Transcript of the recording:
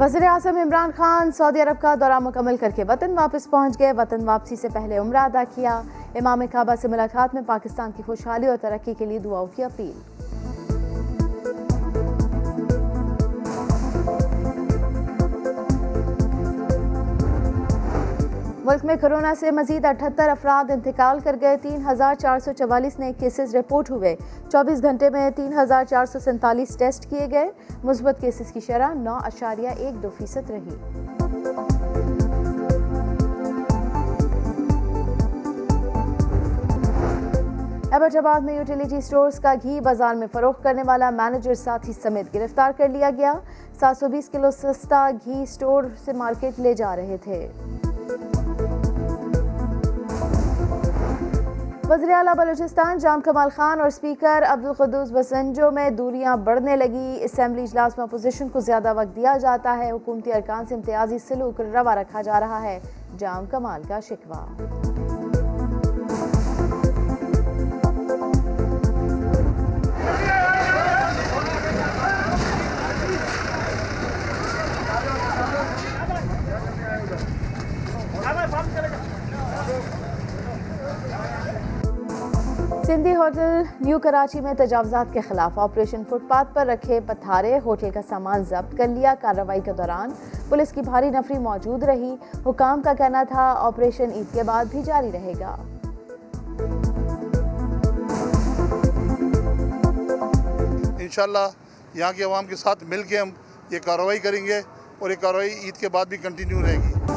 وزیر اعظم عمران خان سعودی عرب کا دورہ مکمل کر کے وطن واپس پہنچ گئے۔ وطن واپسی سے پہلے عمرہ ادا کیا۔ امام کعبہ سے ملاقات میں پاکستان کی خوشحالی اور ترقی کے لیے دعاؤں کی اپیل۔ ملک میں کرونا سے مزید اٹھتر افراد انتقال کر گئے، تین ہزار چار سو چوالیس نئے کیسز رپورٹ ہوئے۔ چوبیس گھنٹے میں تین ہزار چار سو سینتالیس ٹیسٹ کیے گئے۔ مثبت کیسز کی شرح نو اشاریہ ایک دو فیصد رہی۔ ایبٹ آباد میں یوٹیلیٹی سٹورز کا گھی بازار میں فروخت کرنے والا مینیجر ساتھی سمیت گرفتار کر لیا گیا۔ سات سو بیس کلو سستا گھی سٹور سے مارکیٹ لے جا رہے تھے۔ وزیر اعلیٰ بلوچستان جام کمال خان اور اسپیکر عبدالقدوس بسنجو میں دوریاں بڑھنے لگی۔ اسمبلی اجلاس میں اپوزیشن کو زیادہ وقت دیا جاتا ہے۔ حکومتی ارکان سے امتیازی سلوک روا رکھا جا رہا ہے۔ جام کمال کا شکوہ۔ سندھی ہوٹل نیو کراچی میں تجاوزات کے خلاف آپریشن فٹ پاتھ پر رکھے پتھارے، ہوٹل کا سامان ضبط کر لیا، کارروائی کے دوران پولیس کی بھاری نفری موجود رہی۔ حکام کا کہنا تھا، آپریشن عید کے بعد بھی جاری رہے گا۔ انشاءاللہ یہاں کے عوام کے ساتھ مل کے ہم یہ کارروائی کریں گے اور یہ کارروائی عید کے بعد بھی کنٹینیو رہے گی۔